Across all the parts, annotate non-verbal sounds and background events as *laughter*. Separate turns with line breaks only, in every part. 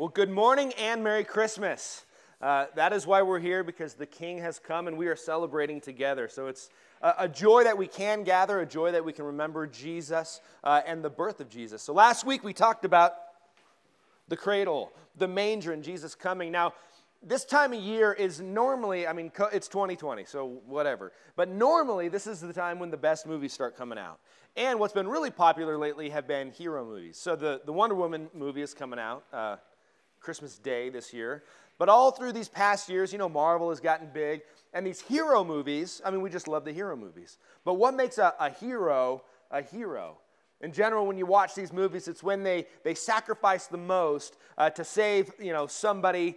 Well, good morning and Merry Christmas. Uh, that is why we're here because the King has come and we are celebrating together. So it's a, a joy that we can gather, a joy that we can remember Jesus uh, and the birth of Jesus. So last week we talked about the cradle, the manger, and Jesus coming. Now, this time of year is normally, I mean, it's 2020, so whatever. But normally, this is the time when the best movies start coming out. And what's been really popular lately have been hero movies. So the, the Wonder Woman movie is coming out. Uh, Christmas Day this year. But all through these past years, you know, Marvel has gotten big. And these hero movies, I mean, we just love the hero movies. But what makes a, a hero a hero? In general, when you watch these movies, it's when they, they sacrifice the most uh, to save, you know, somebody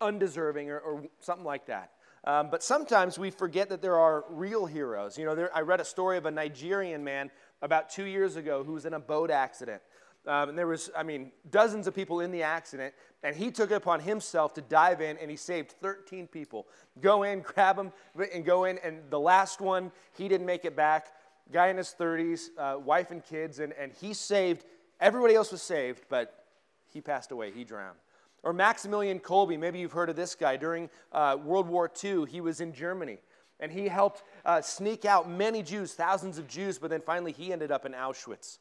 undeserving or, or something like that. Um, but sometimes we forget that there are real heroes. You know, there, I read a story of a Nigerian man about two years ago who was in a boat accident. Um, and there was, I mean, dozens of people in the accident, and he took it upon himself to dive in, and he saved 13 people. Go in, *laughs* grab them, and go in. And the last one, he didn't make it back. Guy in his 30s, uh, wife and kids, and, and he saved. Everybody else was saved, but he passed away. He drowned. Or Maximilian Kolbe, maybe you've heard of this guy. During uh, World War II, he was in Germany, and he helped uh, sneak out many Jews, thousands of Jews, but then finally he ended up in Auschwitz.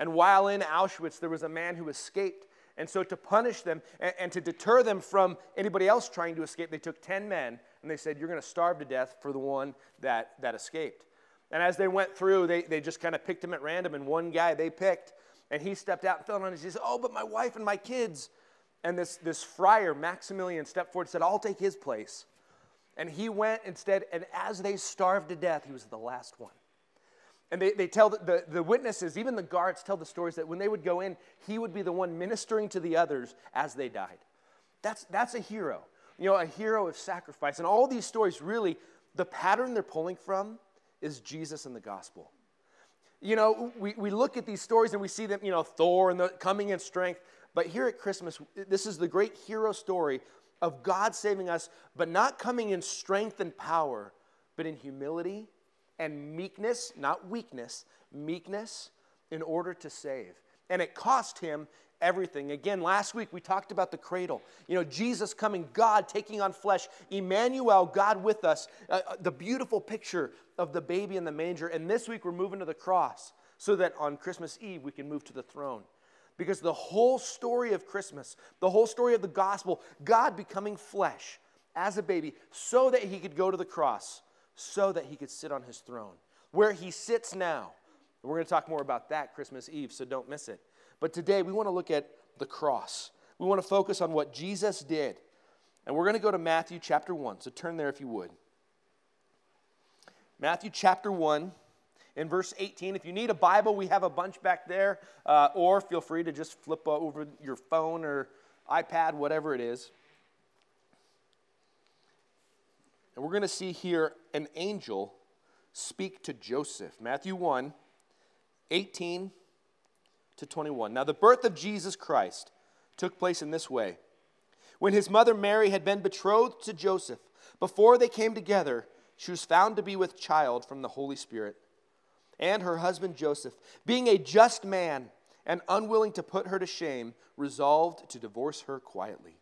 And while in Auschwitz, there was a man who escaped. And so, to punish them and, and, to deter them from anybody else trying to escape, they took 10 men and they said, You're going to starve to death for the one that, that escaped. And as they went through, they, they just kind of picked him at random. And one guy they picked, and he stepped out and fell on his knees. Oh, but my wife and my kids. And this, this friar, Maximilian, stepped forward and said, I'll take his place. And he went instead, and as they starved to death, he was the last one. And they, they tell the, the, the, witnesses, even the guards tell the stories that when they would go in, he would be the one ministering to the others as they died. That's, that's a hero, you know, a hero of sacrifice. And all these stories, really, the pattern they're pulling from is Jesus and the gospel. You know, we, we look at these stories and we see them, you know, Thor and the coming in strength. But here at Christmas, this is the great hero story of God saving us, but not coming in strength and power, but in humility and meekness, not weakness, meekness in order to save. And it cost him everything. Again, last week we talked about the cradle. You know, Jesus coming, God taking on flesh, Emmanuel, God with us, uh, uh, the beautiful picture of the baby in the manger. And this week we're moving to the cross so that on Christmas Eve we can move to the throne. Because the whole story of Christmas, the whole story of the gospel, God becoming flesh as a baby so that he could go to the cross so that he could sit on his throne. Where he sits now. We're going to talk more about that Christmas Eve, so don't miss it. But today we want to look at the cross. We want to focus on what Jesus did. And we're going to go to Matthew chapter 1. So turn there if you would. Matthew chapter 1 in verse 18. If you need a Bible, we have a bunch back there. Uh, or feel free to just flip over your phone or iPad, whatever it is. And we're going to see here an angel speak to Joseph. Matthew 1 18 to 21. Now, the birth of Jesus Christ took place in this way. When his mother Mary had been betrothed to Joseph, before they came together, she was found to be with child from the Holy Spirit. And her husband Joseph, being a just man and unwilling to put her to shame, resolved to divorce her quietly.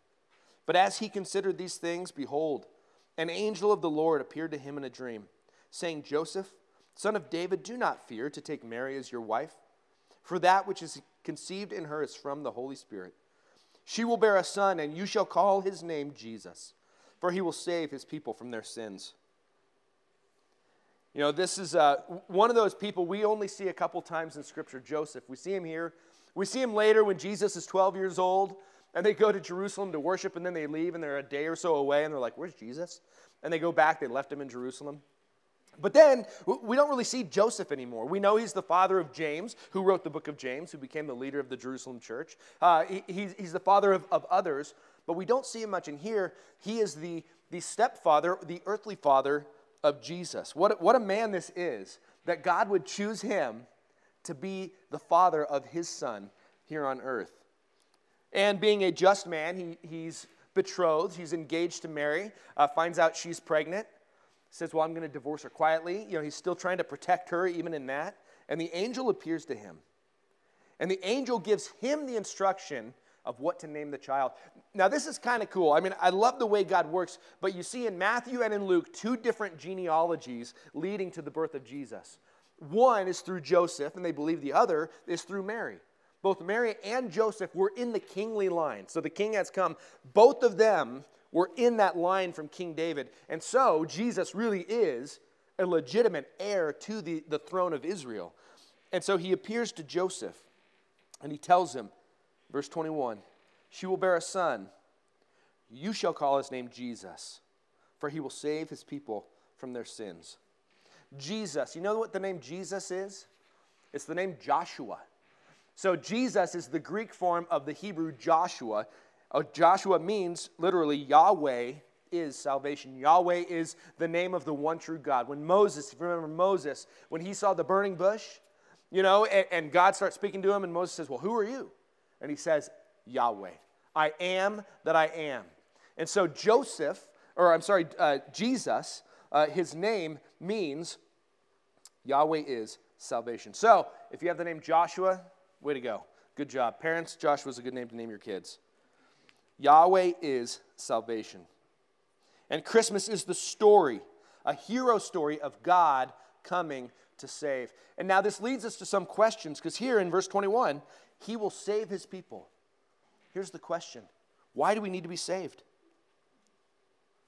But as he considered these things, behold, an angel of the Lord appeared to him in a dream, saying, Joseph, son of David, do not fear to take Mary as your wife, for that which is conceived in her is from the Holy Spirit. She will bear a son, and you shall call his name Jesus, for he will save his people from their sins. You know, this is uh, one of those people we only see a couple times in Scripture, Joseph. We see him here. We see him later when Jesus is 12 years old and they go to Jerusalem to worship, and then they leave, and they're a day or so away, and they're like, Where's Jesus? And they go back, they left him in Jerusalem. But then we don't really see Joseph anymore. We know he's the father of James, who wrote the book of James, who became the leader of the Jerusalem church. Uh, he, he's, he's, the father of, of others, but we don't see him much in here. He is the, the stepfather, the earthly father of Jesus. What, what a man this is that God would choose him to be the father of his son here on earth. And being a just man, he, he's betrothed, he's engaged to Mary, uh, finds out she's pregnant, says, Well, I'm going to divorce her quietly. You know, he's still trying to protect her even in that. And the angel appears to him. And the angel gives him the instruction of what to name the child. Now, this is kind of cool. I mean, I love the way God works, but you see in Matthew and in Luke two different genealogies leading to the birth of Jesus. One is through Joseph, and they believe the other is through Mary. Both Mary and Joseph were in the kingly line. So the king has come. Both of them were in that line from King David. And so Jesus really is a legitimate heir to the, the throne of Israel. And so he appears to Joseph and he tells him, verse 21, she will bear a son. You shall call his name Jesus, for he will save his people from their sins. Jesus, you know what the name Jesus is? It's the name Joshua. So Jesus is the Greek form of the Hebrew Joshua. Uh, Joshua means literally Yahweh is salvation. Yahweh is the name of the one true God. When Moses, if you remember Moses, when he saw the burning bush, you know, and, and God starts speaking to him, and Moses says, Well, who are you? And he says, Yahweh. I am that I am. And so Joseph, or I'm sorry, uh, Jesus, uh, his name means Yahweh is salvation. So if you have the name Joshua, way to go. Good job. Parents, Joshua's a good name to name your kids. Yahweh is salvation. And Christmas is the story, a hero story of God coming to save. And now this leads us to some questions because here in verse 21, he will save his people. Here's the question Why do we need to be saved?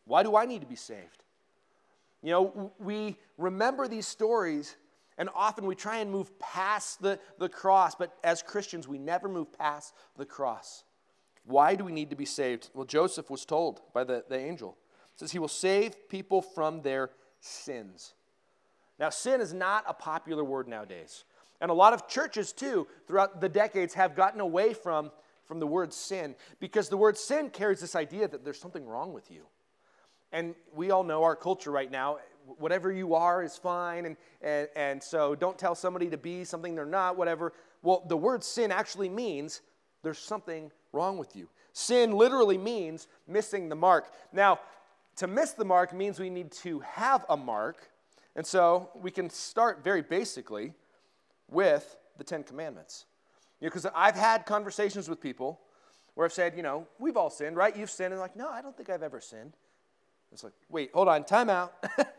Why do I need to be saved? You know, we remember these stories, and often we try and move past the, the cross, but as Christians, we never move past the cross. Why do we need to be saved? Well, Joseph was told by the, the angel. It says he will save people from their sins. Now, sin is not a popular word nowadays. And a lot of churches, too, throughout the decades, have gotten away from, from the word sin because the word sin carries this idea that there's something wrong with you. And we all know our culture right now, whatever you are is fine. And, and, and so don't tell somebody to be something they're not, whatever. Well, the word sin actually means there's something wrong with you. Sin literally means missing the mark. Now, to miss the mark means we need to have a mark and so we can start very basically with the Ten Commandments. Because you know, I've had conversations with people where I've said, you know, we've all sinned, right? You've sinned. And like, no, I don't think I've ever sinned. It's like, wait, hold on, time out. *laughs*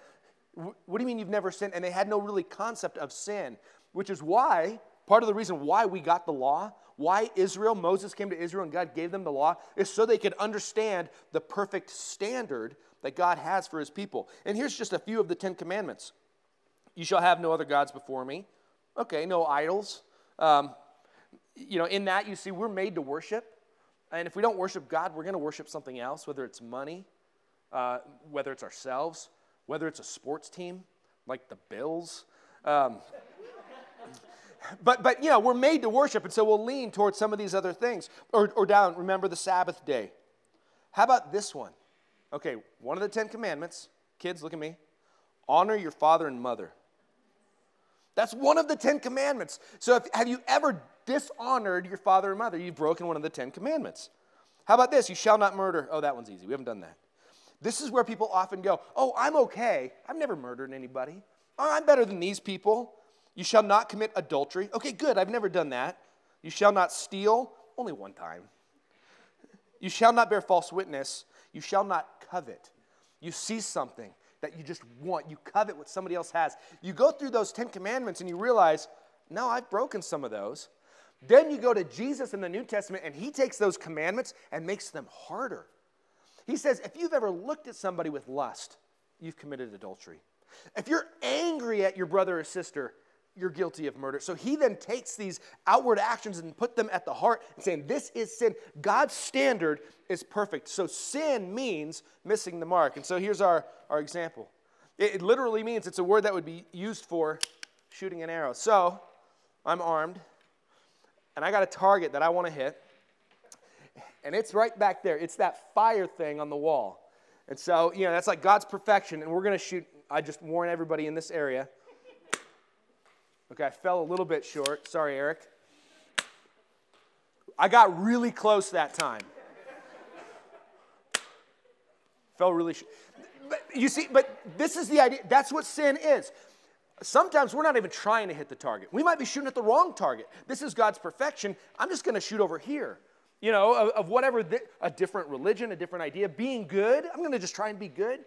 what do you mean you've never sinned? And they had no really concept of sin, which is why, part of the reason why we got the law, why Israel, Moses came to Israel and God gave them the law, is so they could understand the perfect standard that God has for his people. And here's just a few of the Ten Commandments You shall have no other gods before me. Okay, no idols. Um, you know, in that you see we're made to worship. And if we don't worship God, we're going to worship something else, whether it's money, uh, whether it's ourselves, whether it's a sports team like the Bills. Um, but, but, you know, we're made to worship, and so we'll lean towards some of these other things. Or, or down, remember the Sabbath day. How about this one? Okay, one of the Ten Commandments, kids, look at me honor your father and mother. That's one of the Ten Commandments. So, if, have you ever dishonored your father and mother? You've broken one of the Ten Commandments. How about this? You shall not murder. Oh, that one's easy. We haven't done that. This is where people often go, Oh, I'm okay. I've never murdered anybody. Oh, I'm better than these people. You shall not commit adultery. Okay, good. I've never done that. You shall not steal. Only one time. You shall not bear false witness. You shall not covet. You see something that you just want, you covet what somebody else has. You go through those 10 commandments and you realize, no, I've broken some of those. Then you go to Jesus in the New Testament and he takes those commandments and makes them harder. He says, if you've ever looked at somebody with lust, you've committed adultery. If you're angry at your brother or sister, you're guilty of murder. So he then takes these outward actions and put them at the heart and saying, This is sin. God's standard is perfect. So sin means missing the mark. And so here's our, our example. It, it literally means it's a word that would be used for shooting an arrow. So I'm armed, and I got a target that I want to hit. And it's right back there. It's that fire thing on the wall. And so, you know, that's like God's perfection. And we're going to shoot, I just warn everybody in this area Okay, I fell a little bit short. Sorry, Eric. I got really close that time. fell really short. You see, but this is the idea. That's what sin is. Sometimes we're not even trying to hit the target. We might be shooting at the wrong target. This is God's perfection. I'm just going to shoot over here. You know, of, of whatever, th- a different religion, a different idea, being good. I'm going to just try and be good.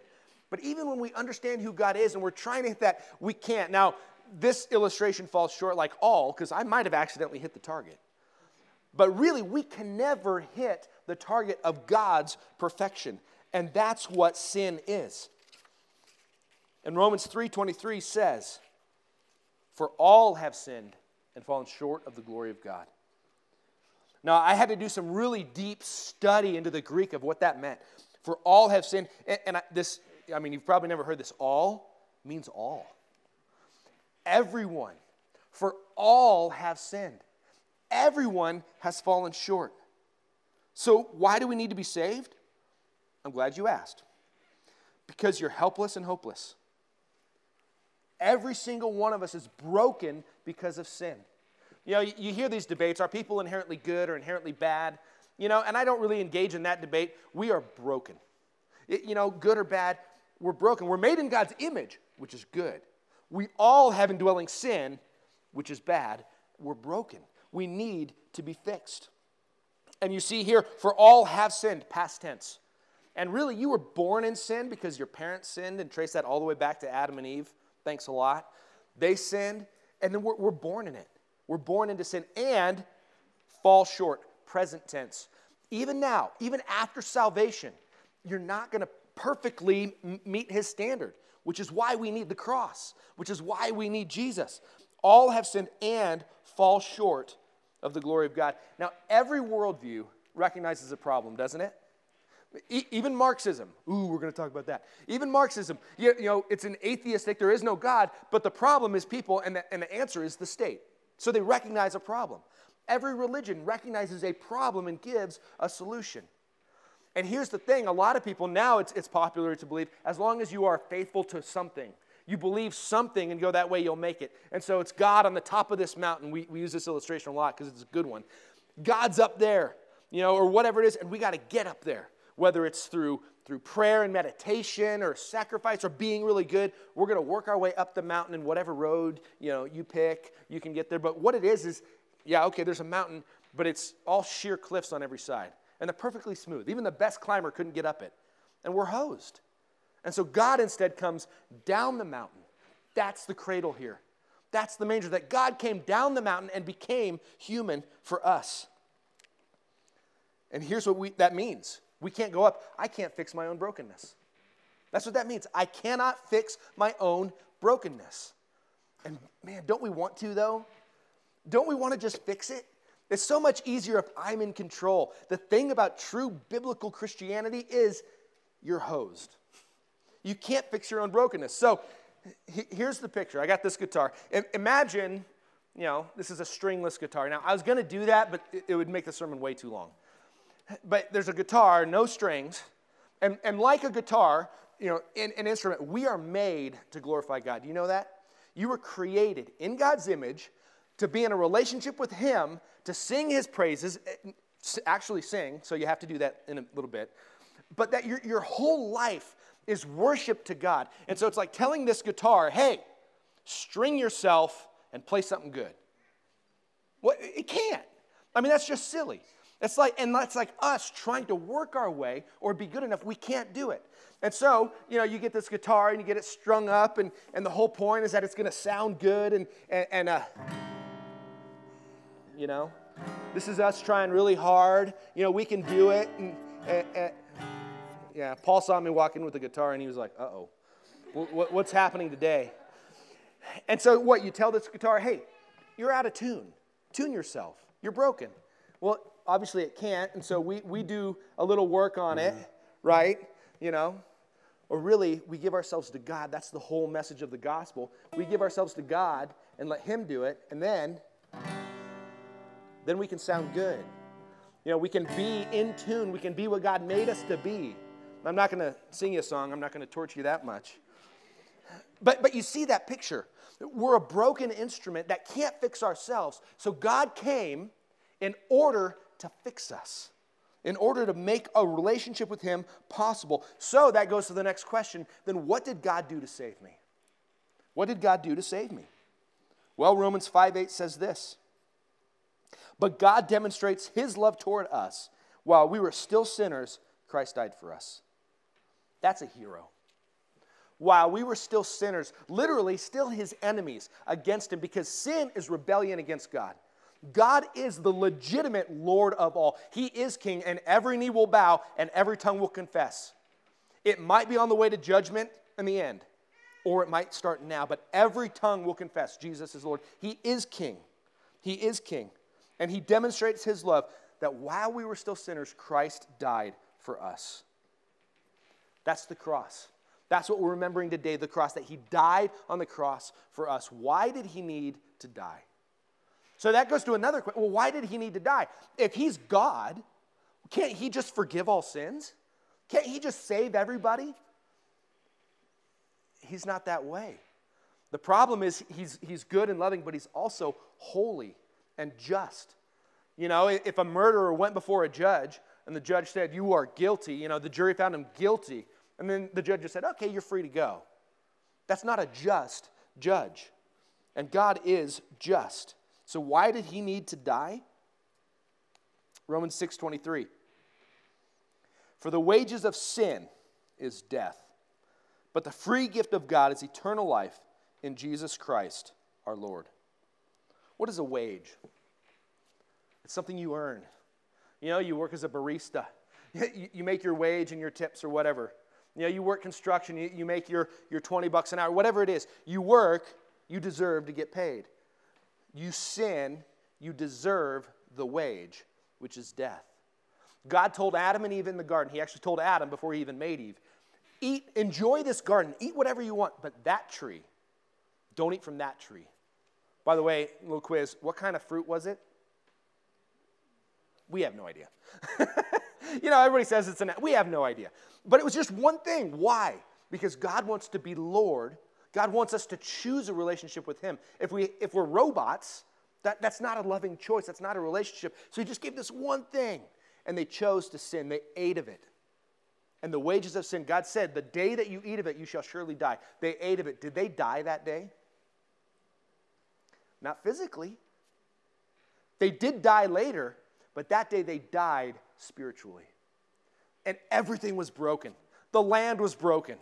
But even when we understand who God is and we're trying to hit that, we can't. Now, this illustration falls short like all, because I might have accidentally hit the target. But really, we can never hit the target of God's perfection. And that's what sin is. And Romans 3:23 says, "For all have sinned and fallen short of the glory of God." Now, I had to do some really deep study into the Greek of what that meant. For all have sinned, and, and I, this, I mean, you've probably never heard this. All means all. Everyone, for all have sinned. Everyone has fallen short. So, why do we need to be saved? I'm glad you asked. Because you're helpless and hopeless. Every single one of us is broken because of sin. You know, you hear these debates are people inherently good or inherently bad? You know, and I don't really engage in that debate. We are broken. It, you know, good or bad, we're broken. We're made in God's image, which is good. We all have indwelling sin, which is bad. We're broken. We need to be fixed. And you see here, for all have sinned, past tense. And really, you were born in sin because your parents sinned and trace that all the way back to Adam and Eve. Thanks a lot. They sinned, and then we're, we're born in it. We're born into sin and fall short, present tense. Even now, even after salvation, you're not going to perfectly meet his standard, which is why we need the cross, which is why we need Jesus. All have sinned and fall short of the glory of God. Now, every worldview recognizes a problem, doesn't it? E- even Marxism, ooh, we're going to talk about that. Even Marxism, you, you, know, it's an atheistic, there is no God, but the problem is people, and the, and the answer is the state. So they recognize a problem. Every religion recognizes a problem and gives a solution. And here's the thing a lot of people now, it's, it's popular to believe as long as you are faithful to something, you believe something and go that way, you'll make it. And so it's God on the top of this mountain. We, we use this illustration a lot because it's a good one. God's up there, you know, or whatever it is, and we got to get up there whether it's through, through prayer and meditation or sacrifice or being really good, we're going to work our way up the mountain in whatever road you know you pick. You can get there. But what it is is, yeah, okay, there's a mountain, but it's all sheer cliffs on every side, and they're perfectly smooth. Even the best climber couldn't get up it, and we're hosed. And so God instead comes down the mountain. That's the cradle here. That's the manger. That God came down the mountain and became human for us. And here's what we, that means we can't go up. I can't fix my own brokenness. That's what that means. I cannot fix my own brokenness. And man, don't we want to though? Don't we want to just fix it? It's so much easier if I'm in control. The thing about true biblical Christianity is you're hosed. You can't fix your own brokenness. So here's the picture. I got this guitar. Imagine, you know, this is a stringless guitar. Now, I was going to do that, but it would make the sermon way too long but there's a guitar, no strings. And, and like a guitar, you know, in, an instrument, we are made to glorify God. Do you know that? You were created in God's image to be in a relationship with Him, to sing His praises, eh, actually sing, so you have to do that in a little bit, but that your, your whole life is worship to God. And so it's like telling this guitar, hey, string yourself and play something good. Well, it can't. I mean, that's just silly. It's like, and that's like us trying to work our way or be good enough. We can't do it. And so, you know, you get this guitar and you get it strung up, and, and the whole point is that it's going to sound good. And, and, and uh, you know, this is us trying really hard. You know, we can do it. And, and, and yeah, Paul saw me walking with the guitar, and he was like, uh oh, what, what's happening today? And so, what? You tell this guitar, hey, you're out of tune. Tune yourself. You're broken. Well, obviously it can't, and so we, we mm-hmm. do a little work on it, mm-hmm. right? You know? Or really, we give ourselves to God. That's the whole message of the gospel. We give ourselves to God and let Him do it, and then, then we can sound good. You know, we can be in tune. We can be what God made us to be. I'm not going to sing you a song. I'm not going to torture you that much. But, but you see that picture. We're a broken instrument that can't fix ourselves. So God came in order to fix us, in order to make a relationship with Him possible. So that goes to the next question then what did God do to save me? What did God do to save me? Well, Romans 5 8 says this But God demonstrates his love toward us. While we were still sinners, Christ died for us. That's a hero. While we were still sinners, literally still his enemies against him, because sin is rebellion against God. God is the legitimate Lord of all. He is king, and every knee will bow and every tongue will confess. It might be on the way to judgment in the end, or it might start now, but every tongue will confess Jesus is Lord. He is king. He is king. And he demonstrates his love that while we were still sinners, Christ died for us. That's the cross. That's what we're remembering today the cross, that he died on the cross for us. Why did he need to die? So that goes to another question. Well, why did he need to die? If he's God, can't he just forgive all sins? Can't he just save everybody? He's not that way. The problem is he's, he's good and loving, but he's also holy and just. You know, if a murderer went before a judge and the judge said, You are guilty, you know, the jury found him guilty, and then the judge just said, Okay, you're free to go. That's not a just judge. And God is just. So why did he need to die? Romans 6:23. For the wages of sin is death, but the free gift of God is eternal life in Jesus Christ our Lord. What is a wage? It's something you earn. You know, you work as a barista. *laughs* You make your wage and your tips or whatever. You know, you work construction, you make your, your 20 bucks an hour, whatever it is. You work, you deserve to get paid. You sin, you deserve the wage, which is death. God told Adam and Eve in the garden, He actually told Adam before He even made Eve, eat, enjoy this garden, eat whatever you want, but that tree, don't eat from that tree. By the way, little quiz what kind of fruit was it? We have no idea. *laughs* you know, everybody says it's an, we have no idea. But it was just one thing. Why? Because God wants to be Lord. God wants us to choose a relationship with Him. If, we, if we're robots, that, that's not a loving choice. That's not a relationship. So He just gave this one thing, and they chose to sin. They ate of it. And the wages of sin, God said, the day that you eat of it, you shall surely die. They ate of it. Did they die that day? Not physically. They did die later, but that day they died spiritually. And everything was broken. The land was broken.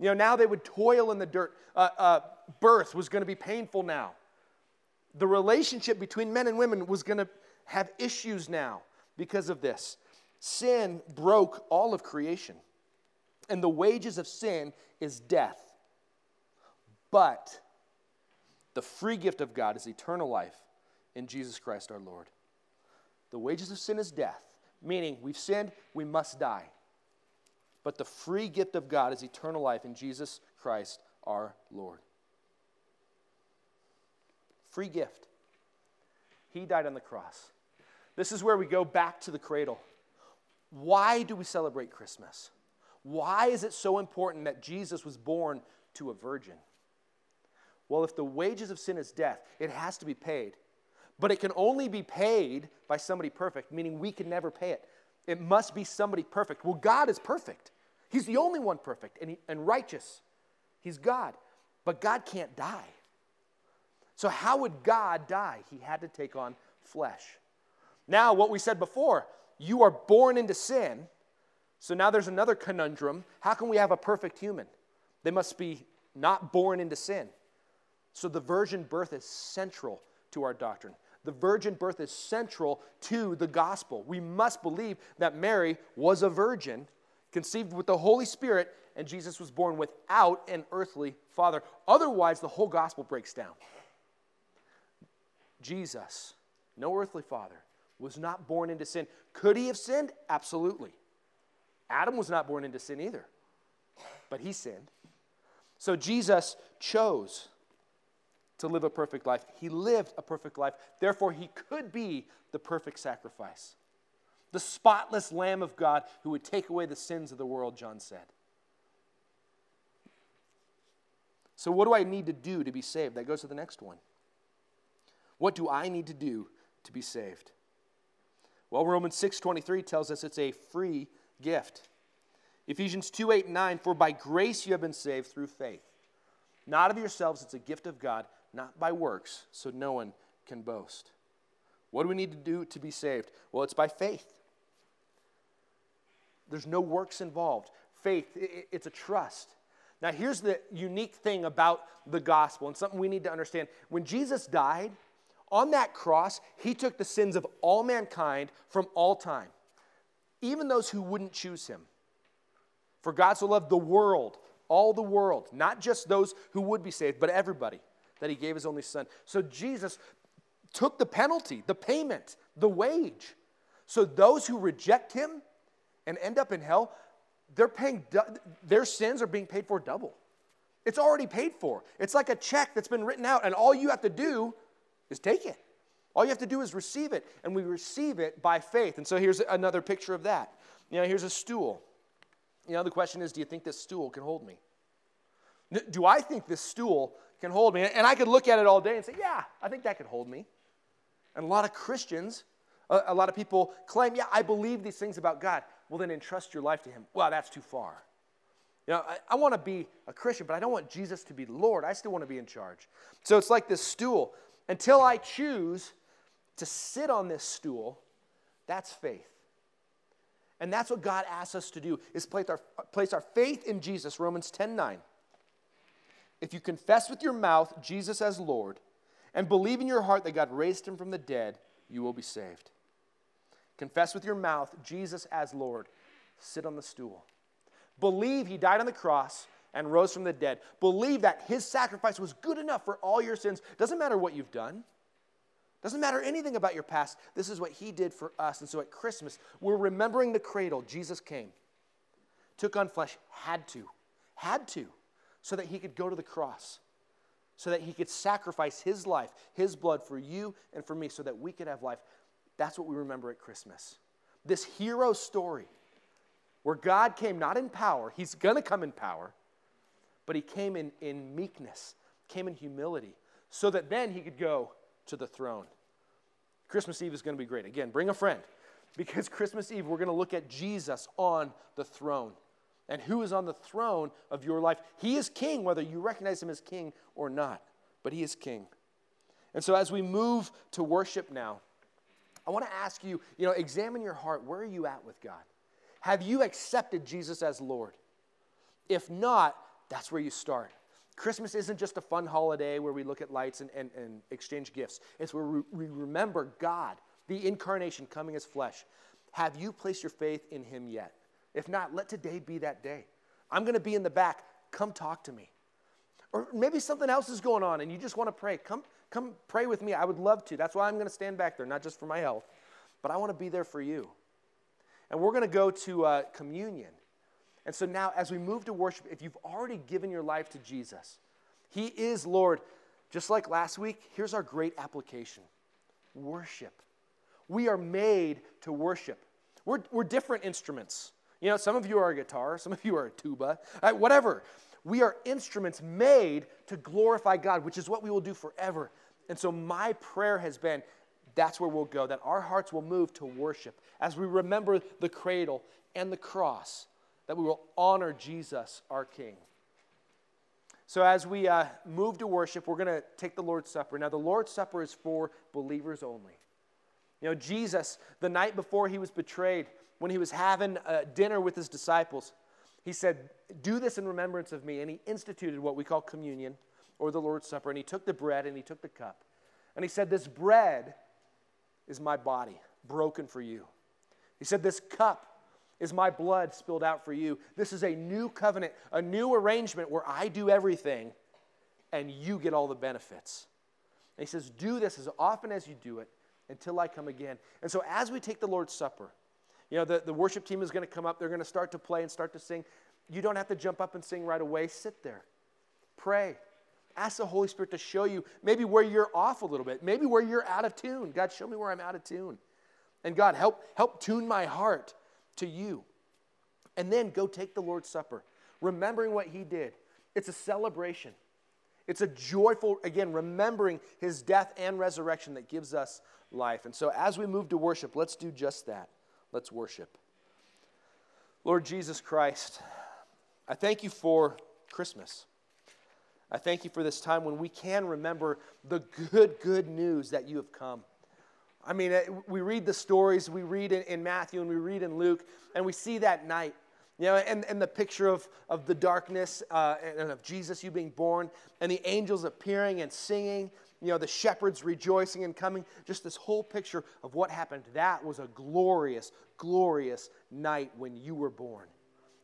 You know, now they would toil in the dirt. Uh, uh, birth was going to be painful now. The relationship between men and women was going to have issues now because of this. Sin broke all of creation, and the wages of sin is death. But the free gift of God is eternal life in Jesus Christ our Lord. The wages of sin is death, meaning we've sinned, we must die. But the free gift of God is eternal life in Jesus Christ our Lord. Free gift. He died on the cross. This is where we go back to the cradle. Why do we celebrate Christmas? Why is it so important that Jesus was born to a virgin? Well, if the wages of sin is death, it has to be paid. But it can only be paid by somebody perfect, meaning we can never pay it. It must be somebody perfect. Well, God is perfect. He's the only one perfect and, he, and righteous. He's God. But God can't die. So, how would God die? He had to take on flesh. Now, what we said before, you are born into sin. So now there's another conundrum. How can we have a perfect human? They must be not born into sin. So the virgin birth is central to our doctrine. The virgin birth is central to the gospel. We must believe that Mary was a virgin, conceived with the Holy Spirit, and Jesus was born without an earthly father. Otherwise, the whole gospel breaks down. Jesus, no earthly father, was not born into sin. Could he have sinned? Absolutely. Adam was not born into sin either, but he sinned. So Jesus chose to live a perfect life. He lived a perfect life. Therefore, he could be the perfect sacrifice. The spotless Lamb of God who would take away the sins of the world, John said. So, what do I need to do to be saved? That goes to the next one. What do I need to do to be saved? Well, Romans 6:23 tells us it's a free gift. Ephesians 2, 8, and 9, for by grace you have been saved through faith. Not of yourselves, it's a gift of God, not by works, so no one can boast. What do we need to do to be saved? Well, it's by faith. There's no works involved. Faith, it's a trust. Now, here's the unique thing about the gospel and something we need to understand. When Jesus died on that cross, he took the sins of all mankind from all time, even those who wouldn't choose him. For God so loved the world, all the world, not just those who would be saved, but everybody, that he gave his only son. So Jesus took the penalty, the payment, the wage. So those who reject him and end up in hell, they're paying, their sins are being paid for double. It's already paid for. It's like a check that's been written out, and all you have to do is take it. All you have to do is receive it, and we receive it by faith. And so here's another picture of that. You know, here's a stool. You know, the question is do you think this stool can hold me? Do I think this stool can hold me? And I could look at it all day and say, yeah, I think that could hold me. And a lot of Christians, a, lot of people claim, yeah, I believe these things about God. Well, then entrust your life to Him. Well, that's too far. You know, I, I want to be a Christian, but I don't want Jesus to be Lord. I still want to be in charge. So it's like this stool. Until I choose to sit on this stool, that's faith. And that's what God asks us to do, is place our, place our faith in Jesus, Romans 10 9. If you confess with your mouth Jesus as Lord and believe in your heart that God raised him from the dead, you will be saved. Confess with your mouth Jesus as Lord. Sit on the stool. Believe he died on the cross and rose from the dead. Believe that his sacrifice was good enough for all your sins. Doesn't matter what you've done. Doesn't matter anything about your past. This is what he did for us. And so at Christmas, we're remembering the cradle. Jesus came, took on flesh, had to, had to, so that he could go to the cross so that he could sacrifice his life, his blood for you and for me, so that we could have life. That's what we remember at Christmas. This hero story where God came not in power, he's going to come in power, but he came in, in meekness, came in humility, so that then he could go to the throne. Christmas Eve is going to be great. Again, bring a friend because *laughs* Christmas Eve, we're going to look at Jesus on the throne and who is on the throne of your life. He is king, whether you recognize him as king or not, but he is king. And so as we move to worship now, I want to ask you, you know, examine your heart. Where are you at with God? Have you accepted Jesus as Lord? If not, that's where you start. Christmas isn't just a fun holiday where we look at lights and, and, and exchange gifts. It's where we, we remember God, the incarnation coming as flesh. Have you placed your faith in Him yet? If not, let today be that day. I'm going to be in the back. Come talk to me. Or maybe something else is going on and you just want to pray. Come, come pray with me. I would love to. That's why I'm going to stand back there, not just for my health, but I want to be there for you. And we're going to go to uh, communion. And so now, as we move to worship, if you've already given your life to Jesus, He is Lord. Just like last week, here's our great application worship. We are made to worship. We're, we're different instruments. You know, some of you are a guitar, some of you are a tuba, right, whatever. We are instruments made to glorify God, which is what we will do forever. And so, my prayer has been that's where we'll go, that our hearts will move to worship as we remember the cradle and the cross, that we will honor Jesus, our King. So, as we uh, move to worship, we're going to take the Lord's Supper. Now, the Lord's Supper is for believers only. You know, Jesus, the night before he was betrayed, when he was having a dinner with his disciples, he said, Do this in remembrance of me. And he instituted what we call communion or the Lord's Supper. And he took the bread and he took the cup. And he said, This bread is my body, broken for you. He said, This cup is my blood spilled out for you. This is a new covenant, a new arrangement where I do everything and you get all the benefits. And he says, Do this as often as you do it until I come again. And so as we take the Lord's Supper, you know, the, the worship team is going to come up. They're going to start to play and start to sing. You don't have to jump up and sing right away. Sit there. Pray. Ask the Holy Spirit to show you maybe where you're off a little bit, maybe where you're out of tune. God, show me where I'm out of tune. And God, help, help tune my heart to you. And then go take the Lord's Supper, remembering what He did. It's a celebration. It's a joyful, again, remembering His death and resurrection that gives us life. And so as we move to worship, let's do just that. Let's worship. Lord Jesus Christ, I thank you for Christmas. I thank you for this time when we can remember the good, good news that you have come. I mean, uh, we read the stories, we read in, in Matthew and we read in Luke, and we see that night. You know, and, and the picture of, of the darkness uh, and of Jesus, you being born, and the angels appearing and singing, you know, the shepherds rejoicing and coming, just this whole picture of what happened. That was a glorious, glorious night when you were born.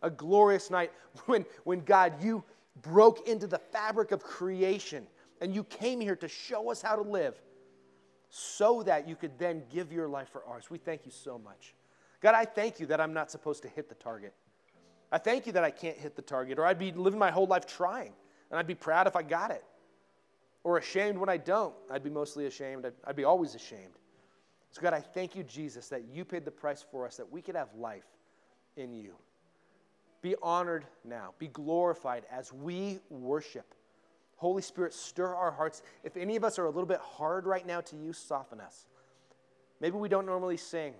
A glorious night *laughs* when, when God, you broke into the fabric of creation and you came here to show us how to live so that you could then give your life for ours. We thank you so much. God, I thank you that I'm not supposed to hit the target. I thank you that I can't hit the target, or I'd be living my whole life trying, and I'd be proud if I got it, or ashamed when I don't. I'd be mostly ashamed. I'd, I'd be always ashamed. So, God, I thank you, Jesus, that you paid the price for us, that we could have life in you. Be honored now, be glorified as we worship. Holy Spirit, stir our hearts. If any of us are a little bit hard right now to you, soften us. Maybe we don't normally sing.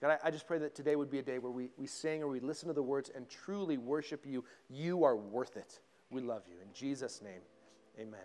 God, I, I, just pray that today would be a day where we, we sing or we listen to the words and truly worship you. You are worth it. We love you. In Jesus' name, amen.